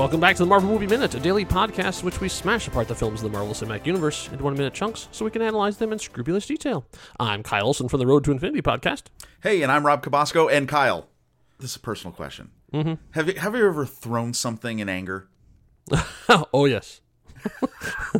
Welcome back to the Marvel Movie Minute, a daily podcast in which we smash apart the films of the Marvel Cinematic Universe into one minute chunks so we can analyze them in scrupulous detail. I'm Kyle Olson from the Road to Infinity podcast. Hey, and I'm Rob Cabasco and Kyle. This is a personal question. Mm-hmm. Have you have you ever thrown something in anger? oh, yes.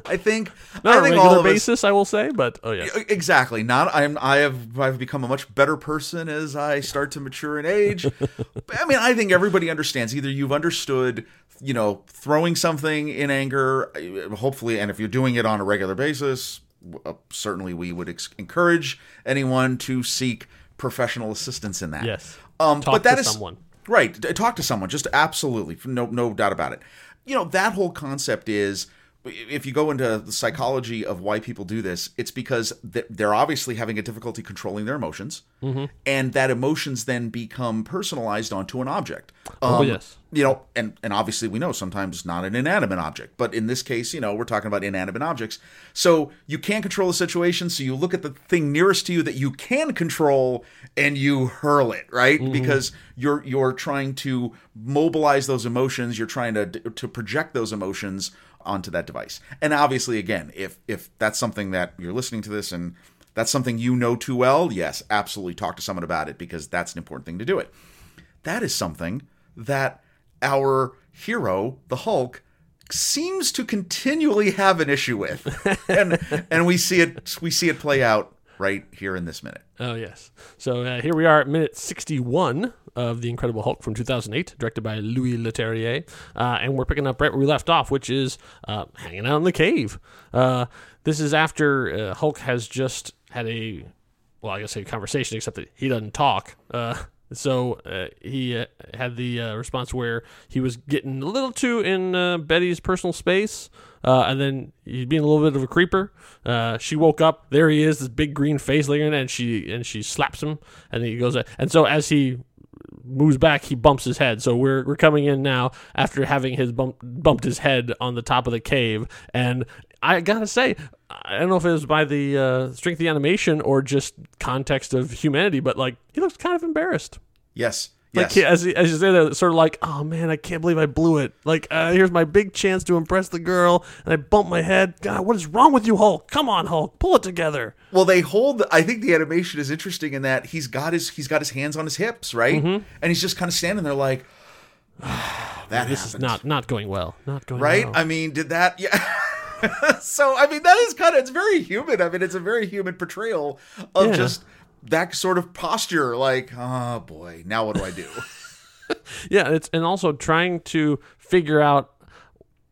I think Not I on a think regular all of us- basis, I will say, but oh, yeah. Exactly. Not I'm I have I've become a much better person as I start to mature in age. I mean, I think everybody understands either you've understood, you know, throwing something in anger, uh, hopefully and if you're doing it on a regular basis, uh, certainly we would ex- encourage anyone to seek professional assistance in that. Yes. Um Talk but that to is someone. Right. Talk to someone. Just absolutely. No, no doubt about it. You know, that whole concept is if you go into the psychology of why people do this, it's because they're obviously having a difficulty controlling their emotions, and that emotions then become personalized onto an object. Oh, Um, yes. You know, and and obviously we know sometimes not an inanimate object, but in this case, you know, we're talking about inanimate objects. So you can't control the situation, so you look at the thing nearest to you that you can control and you hurl it, right? Because you're you're trying to mobilize those emotions, you're trying to to project those emotions onto that device. And obviously again, if if that's something that you're listening to this and that's something you know too well, yes, absolutely talk to someone about it because that's an important thing to do it that is something that our hero, the Hulk, seems to continually have an issue with, and and we see it we see it play out right here in this minute. Oh, yes. So uh, here we are at minute 61 of The Incredible Hulk from 2008, directed by Louis Leterrier. Uh, and we're picking up right where we left off, which is uh, hanging out in the cave. Uh, this is after uh, Hulk has just had a, well, I guess a conversation, except that he doesn't talk. So uh, he uh, had the uh, response where he was getting a little too in uh, Betty's personal space, uh, and then he's being a little bit of a creeper. Uh, she woke up. There he is, this big green face looking, and she and she slaps him, and he goes. And so as he moves back, he bumps his head. So we're we're coming in now after having his bump, bumped his head on the top of the cave, and I gotta say. I don't know if it was by the uh, strength of the animation or just context of humanity, but like he looks kind of embarrassed. Yes, Like yes, he- as he, as you say that, sort of like, oh man, I can't believe I blew it. Like uh, here's my big chance to impress the girl, and I bump my head. God, what is wrong with you, Hulk? Come on, Hulk, pull it together. Well, they hold. I think the animation is interesting in that he's got his he's got his hands on his hips, right, and he's just kind of standing there like. that This is not not going well. Not going right? well. I mean, did that? Yeah. so I mean, that is kind of it's very human. I mean, it's a very human portrayal of Yeah. just that sort of posture. Like, oh boy, now what do I do? Yeah, it's and also trying to figure out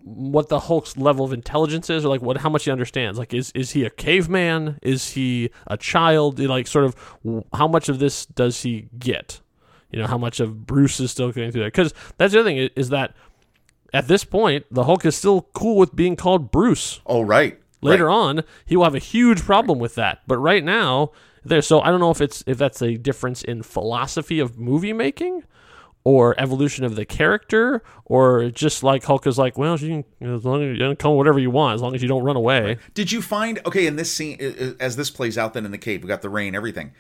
what the Hulk's level of intelligence is, or like what how much he understands. Like, is is he a caveman? Is he a child? Like, sort of, how much of this does he get? You know, how much of Bruce is still going through that? Because that's the other thing i- is that at this point, the Hulk is still cool with being called Bruce. oh, right. Later right. on, he will have a huge problem with that. But right now, there. So I don't know if it's if that's a difference in philosophy of movie making, or evolution of the character, or just like Hulk is like, well, you can, as long as you can call whatever you want, as long as you don't run away. Did you find okay in this scene as this plays out then in the cave? We got the rain, everything.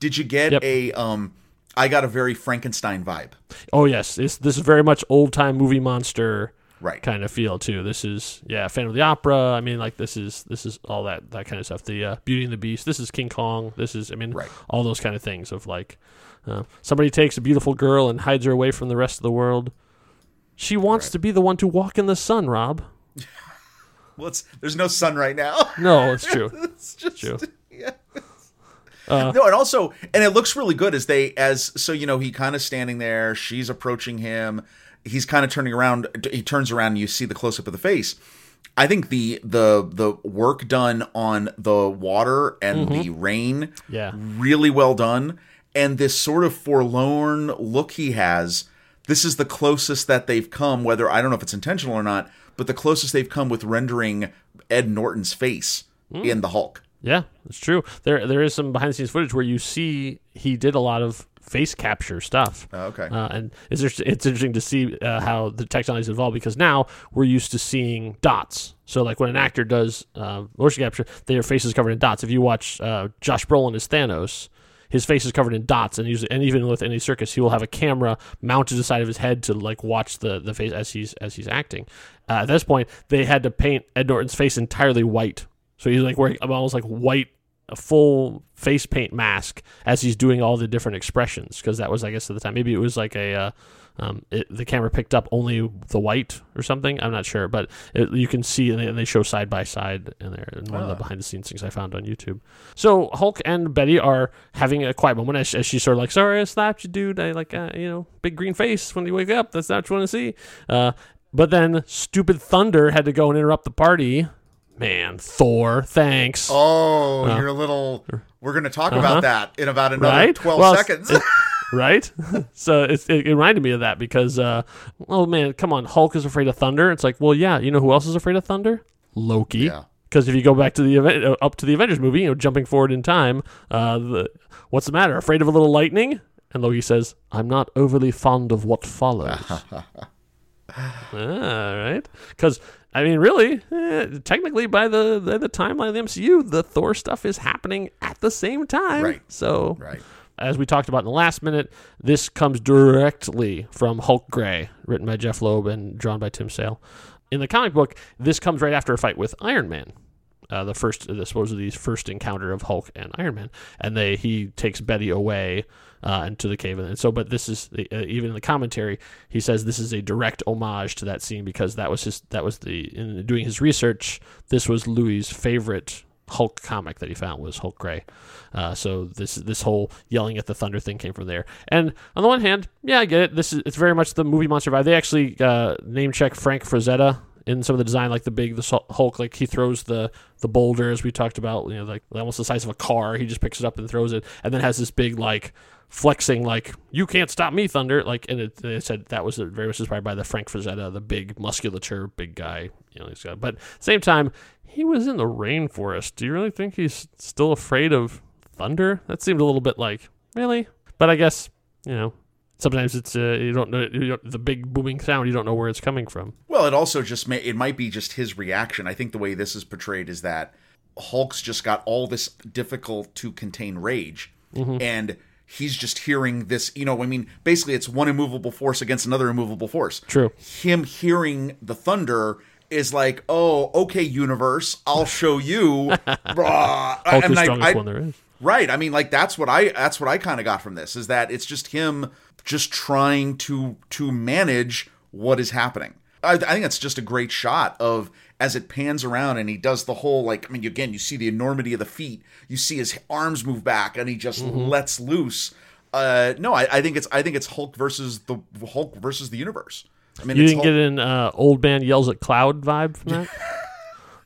Did you get Yep. a um? I got a very Frankenstein vibe. Oh yes, this this is very much old time movie monster Right. kind of feel too. This is yeah, Phantom of the Opera. I mean, like this is this is all that that kind of stuff. The uh, Beauty and the Beast. This is King Kong. This is I mean, Right. all those kind of things of like uh, somebody takes a beautiful girl and hides her away from the rest of the world. She wants Right. to be the one to walk in the sun, Rob. Well, it's, there's no sun right now. No, it's true. it's just True. Uh, no, and also, and it looks really good as they as so you know he kind of standing there, she's approaching him, he's kind of turning around, he turns around, and you see the close up of the face. I think the the the work done on the water and the rain, Yeah. really well done, and this sort of forlorn look he has. This is the closest that they've come. Whether I don't know if it's intentional or not, but the closest they've come with rendering Ed Norton's face in the Hulk. Yeah, it's true. There there is some behind the scenes footage where you see he did a lot of face capture stuff. Oh, okay. Uh, and it's it's interesting to see uh, how the technology's evolved because now we're used to seeing dots. So like when an actor does uh, motion capture, their face is covered in dots. If you watch uh, Josh Brolin as Thanos, his face is covered in dots, and usually, and even with Andy Serkis, he will have a camera mounted to the side of his head to like watch the the face as he's as he's acting. Uh, at this point, they had to paint Ed Norton's face entirely white, so he's like wearing almost like white a full face paint mask as he's doing all the different expressions because that was I guess at the time. Maybe it was like a uh, um, it, the camera picked up only the white or something. I'm not sure but it, you can see and they, and they show side by side in there in one of the behind the scenes things I found on YouTube. So Hulk and Betty are having a quiet moment as, as she's sort of like sorry I slapped you dude. I like uh, you know big green face when you wake up. That's not what you want to see. Uh, but then stupid Thunder had to go and interrupt the party Man, Thor, thanks. Oh, you're a little. We're going to talk Uh-huh. about that in about another Right? 12 Well, seconds. it- right? so it, it reminded me of that because, uh, oh man, come on, Hulk is afraid of thunder. It's like, well, yeah, you know who else is afraid of thunder? Loki. Yeah. Because if you go back to the event, uh, up to the Avengers movie, you know, jumping forward in time, uh, the, what's the matter? Afraid of a little lightning? And Loki says, "I'm not overly fond of what follows." ah, right? Because I mean, really, eh, technically, by the, the the timeline of the MCU, the Thor stuff is happening at the same time. Right. So, right. as we talked about in the last minute, this comes directly from Hulk Gray, written by Jeph Loeb and drawn by Tim Sale. In the comic book, this comes right after a fight with Iron Man. Uh, the first, the supposedly first encounter of Hulk and Iron Man, and they he takes Betty away uh, into the cave, and so. But this is uh, even in the commentary, he says this is a direct homage to that scene because that was his that was the in doing his research. This was Louis' favorite Hulk comic that he found was Hulk Gray. Uh, so this this whole yelling at the thunder thing came from there. And on the one hand, yeah, I get it. This is it's very much the movie monster vibe. They actually uh, name check Frank Frazetta in some of the design, like the big the Hulk, like he throws the the boulder as we talked about, you know, like almost the size of a car. He just picks it up and throws it, and then has this big like flexing like you can't stop me thunder like and it, they said that was very much inspired by the frank frazetta the big musculature big guy you know he's got but same time he was in the rainforest. Do you really think he's still afraid of thunder? That seemed a little bit like really? But i guess you know sometimes it's uh, you don't know you don't, the big booming sound you don't know where it's coming from Well, it also just may, it might be just his reaction. I think the way this is portrayed is that Hulk's just got all this difficult to contain rage, Mm-hmm. and he's just hearing this. You know, I mean, basically, it's one immovable force against another immovable force. True. Him hearing the thunder is like, oh, okay, universe, I'll show you. Bruh. hulk And is I- strongest I- one there is Right. I mean, like that's what I that's what I kind of got from this is that it's just him just trying to to manage what is happening. I, I think it's just a great shot of as it pans around and he does the whole like I mean again you see the enormity of the feet you see his arms move back and he just Mm-hmm. lets loose. Uh, no, I, I think it's I think it's Hulk versus the Hulk versus the universe. I mean, you didn't Hulk- get an uh, old man yells at cloud vibe from that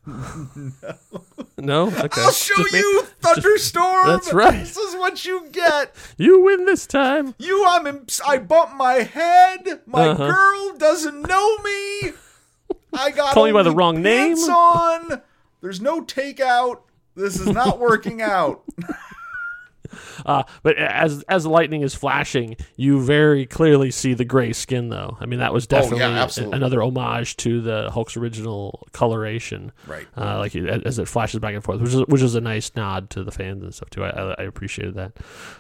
no okay I'll show Just you thunderstorm. That's right. This is what you get. you win this time You, I'm, in, I bumped my head. My Uh-huh. girl doesn't know me. I got Calling you by the wrong name? on. There's no takeout. This is not working out. Uh, but as as the lightning is flashing, you very clearly see the gray skin, though. I mean, that was definitely a- absolutely. another homage to the Hulk's original coloration, Right. Uh, like as it flashes back and forth, which is which is a nice nod to the fans and stuff too. I, I, I appreciated that.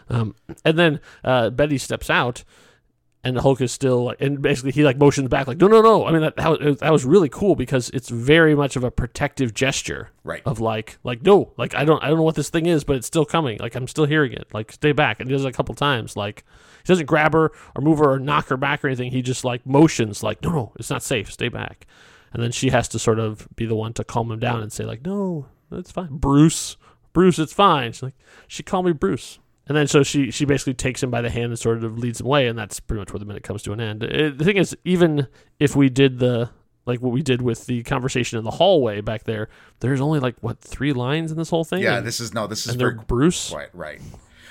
Um, and then uh, Betty steps out. And the Hulk is still like, and basically he like motions back like, no, no, no. I mean that that was, that was really cool because it's very much of a protective gesture, Right. Of like, like no, like I don't, I don't know what this thing is, but it's still coming. Like I'm still hearing it. Like stay back. And he does it a couple times. Like he doesn't grab her or move her or knock her back or anything. He just like motions like, no, no, it's not safe. Stay back. And then she has to sort of be the one to calm him down and say like, no, that's fine, Bruce, Bruce, it's fine. She's like, she called me Bruce. And then so she she basically takes him by the hand and sort of leads him away, and that's pretty much where the minute comes to an end. Uh, the thing is, even if we did the like what we did with the conversation in the hallway back there, there's only like what three lines in this whole thing. Yeah, and, this is no, this is Bruce. right, right.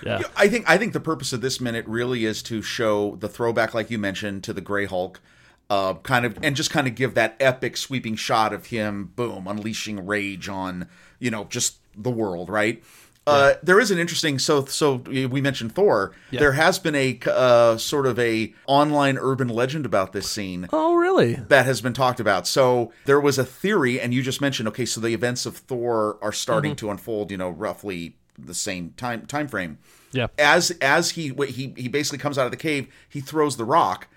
Yeah, I think I think the purpose of this minute really is to show the throwback, like you mentioned, to the Gray Hulk, uh, kind of, and just kind of give that epic sweeping shot of him, boom, unleashing rage on you know just the world, right? Uh, there is an interesting so so we mentioned Thor. There has been a uh, sort of a online urban legend about this scene Oh, really? that has been talked about. So there was a theory, and you just mentioned, okay, so the events of Thor are starting to unfold, you know, roughly the same time time frame. Yeah. As as he he he basically comes out of the cave, he throws the rock,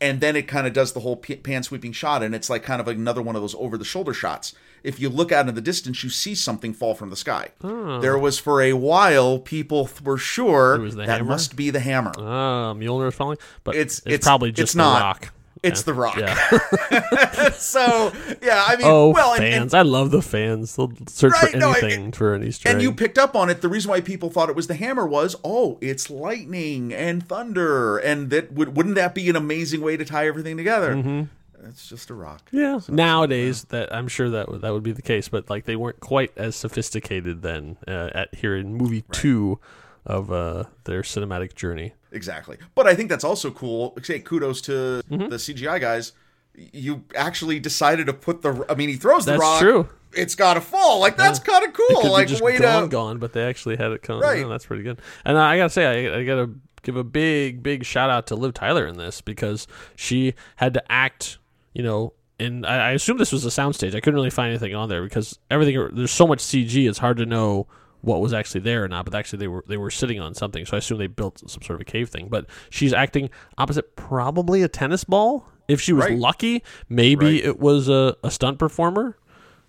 and then it kind of does the whole pan sweeping shot, and it's like kind of another one of those over the shoulder shots. If you look out in the distance, you see something fall from the sky. There was for a while people th- were sure that hammer? must be the hammer. Ah, Mjolnir is falling, but It's- it's, it's- probably it's just not. the rock. It's the rock. Yeah. so yeah, I mean, Oh, well, and, fans! and, I love the fans. They'll search Right, for no, anything for an Easter and egg. you picked up on it. The reason why people thought it was the hammer was, oh, it's lightning and thunder, and that would wouldn't that be an amazing way to tie everything together? Mm-hmm. It's just a rock. yeah. Nowadays, that I'm sure that would- that would be the case, but like they weren't quite as sophisticated then. Uh, at here in movie two of uh, their cinematic journey. Exactly. But I think that's also cool. Say kudos to Mm-hmm. the CGI guys. You actually decided to put the. I mean, he throws the That's rock. true. It's got to fall. Like that's kind of cool. Like just way gone, to. gone, but they actually had it come. Right. Oh, that's pretty good. And I gotta say, I, I gotta give a big, big shout out to Liv Tyler in this because she had to act, you know. And I, I assume this was a soundstage. I couldn't really find anything on there because everything there's so much CG. It's hard to know what was actually there or not. But actually, they were they were sitting on something. So I assume they built some sort of a cave thing. But she's acting opposite probably a tennis ball. If she was Right. lucky, maybe Right. it was a, a stunt performer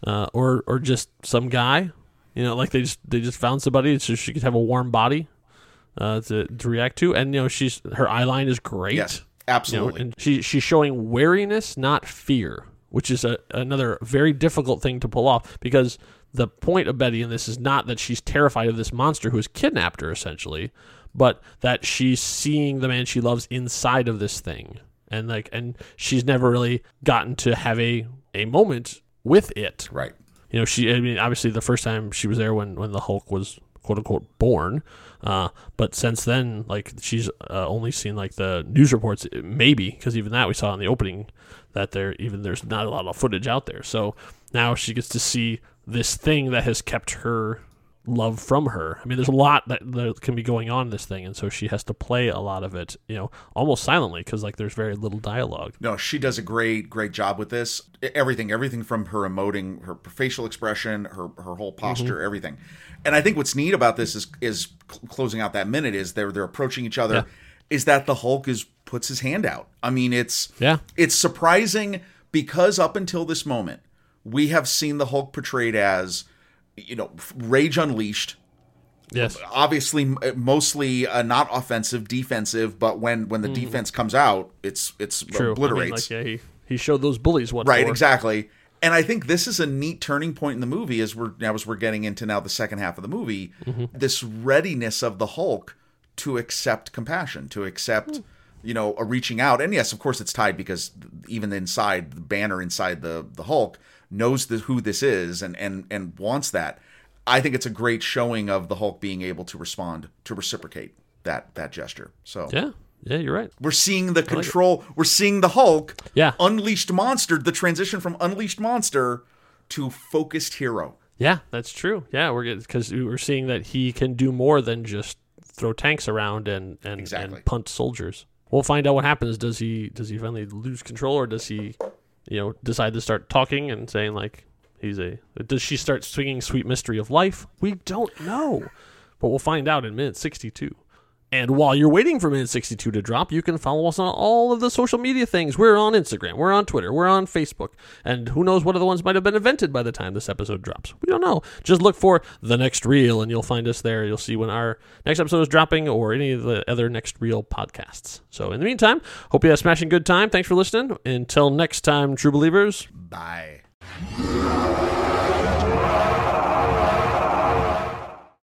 uh, or or just some guy. You know, like they just they just found somebody so she could have a warm body uh, to to react to, and you know she's her eye line is great. Yes, You know, absolutely. and she she's showing wariness, not fear, which is a, another very difficult thing to pull off because the point of Betty in this is not that she's terrified of this monster who has kidnapped her essentially, but that she's seeing the man she loves inside of this thing, and like and she's never really gotten to have a a moment with it right. you know she i mean obviously the first time she was there when when the hulk was quote unquote born. Uh but since then like she's uh, only seen like the news reports maybe because even that we saw in the opening that there even there's not a lot of footage out there. So now she gets to see this thing that has kept her love from her i mean there's a lot that, that can be going on in this thing and so she has to play a lot of it you know almost silently because like there's very little dialogue No, she does a great, great job with this. Everything, everything from her emoting, her facial expression, her her whole posture, Mm-hmm. everything. And I think what's neat about this is is cl- closing out that minute is they're they're approaching each other. Yeah. Is that the Hulk is puts his hand out? I mean, it's Yeah. it's surprising because up until this moment, we have seen the Hulk portrayed as you know rage unleashed. Yes. Obviously mostly uh, not offensive defensive but when when the defense comes out it's it's true. Obliterates I mean, like, yeah he, he showed those bullies what right for. exactly. And i think this is a neat turning point in the movie as we're now as we're getting into now the second half of the movie. Mm-hmm. this readiness of the hulk to accept compassion to accept Hmm. you know a reaching out. And yes of course it's tied because even inside the banner inside the the hulk knows the, who this is and and and wants that i think it's a great showing of the hulk being able to respond to reciprocate that that gesture so Yeah, yeah, you're right. we're seeing the control. We're seeing the Hulk. Yeah. Unleashed monster. The transition from unleashed monster to focused hero. Yeah, that's true. Yeah, we're because we're seeing that he can do more than just throw tanks around and and, Exactly. and punt soldiers. We'll find out what happens. Does he does he finally lose control, or does he, you know, decide to start talking and saying like he's a? Does she start swinging "Sweet Mystery of Life"? We don't know, but we'll find out in minute sixty-two. And while you're waiting for minute 62 to drop, you can follow us on all of the social media things. We're on Instagram, we're on Twitter, we're on Facebook, and who knows what other ones might have been invented by the time this episode drops. We don't know. Just look for the next reel and you'll find us there. You'll see when our next episode is dropping or any of the other next reel podcasts. So in the meantime, hope you had a smashing good time. Thanks for listening. Until next time, true believers. Bye.